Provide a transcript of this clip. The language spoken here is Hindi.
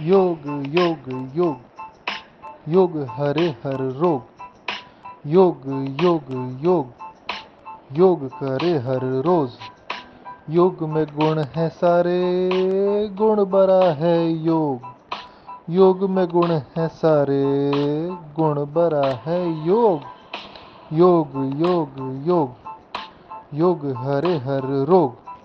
योग योग योग। योग हरे हर रोग। योग योग योग। योग करे हर रोज। योग में गुण है सारे। गुण बड़ा है योग। योग में गुण है सारे। गुण बड़ा है योग। योग योग योग। योग हरे हर रोग।